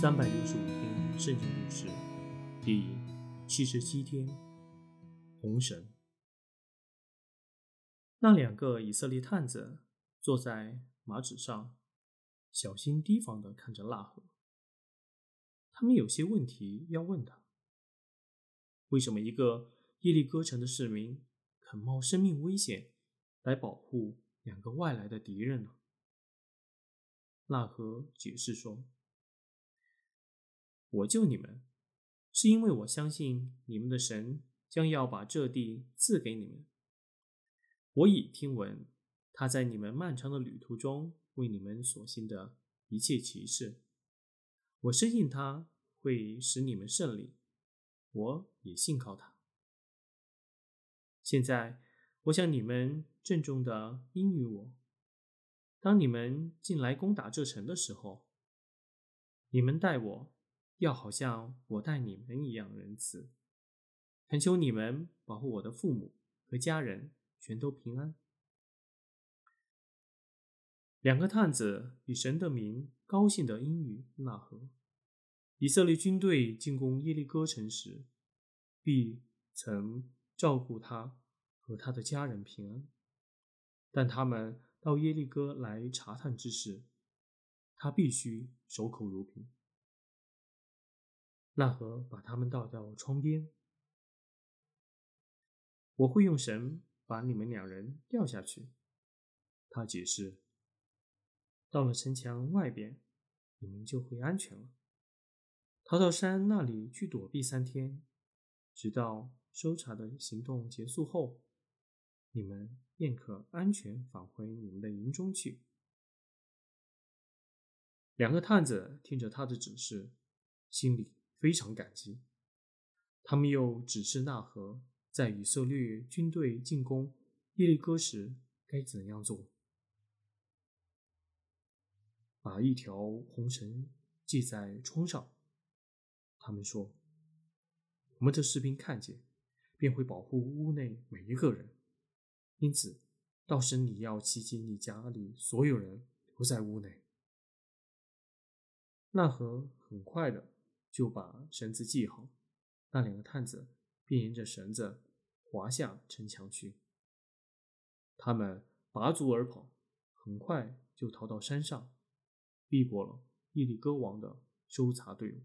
三百六十五天圣经故事第七十七天，红绳。那两个以色列探子坐在马纸上，小心提防的看着腊河。他们有些问题要问他：为什么一个耶利哥城的市民肯冒生命危险来保护两个外来的敌人呢？腊河解释说：“我救你们，是因为我相信你们的神将要把这地赐给你们。我已听闻他在你们漫长的旅途中为你们所行的一切奇事。”我深信他会使你们胜利，我也信靠他。现在，我想你们郑重的应允我：当你们进来攻打这城的时候，你们待我要好像我待你们一样仁慈。恳求你们保护我的父母和家人，全都平安。两个探子以神的名。高兴的英语纳和。以色列军队进攻耶利哥城时，必曾照顾他和他的家人平安。但他们到耶利哥来查探之时，他必须守口如瓶。纳河把他们带到窗边，我会用绳把你们两人吊下去。他解释。到了城墙外边，你们就会安全了。逃到山那里去躲避三天，直到搜查的行动结束后，你们便可安全返回你们的营中去。两个探子听着他的指示，心里非常感激。他们又指示纳和在以色列军队进攻耶利哥时该怎样做。把一条红绳系在窗上。他们说：“我们的士兵看见，便会保护屋内每一个人。因此，到时你要袭击你家里所有人留在屋内。”纳和很快的就把绳子系好，那两个探子便沿着绳子滑下城墙去。他们拔足而跑，很快就逃到山上。避过了伊利戈王的搜查队伍。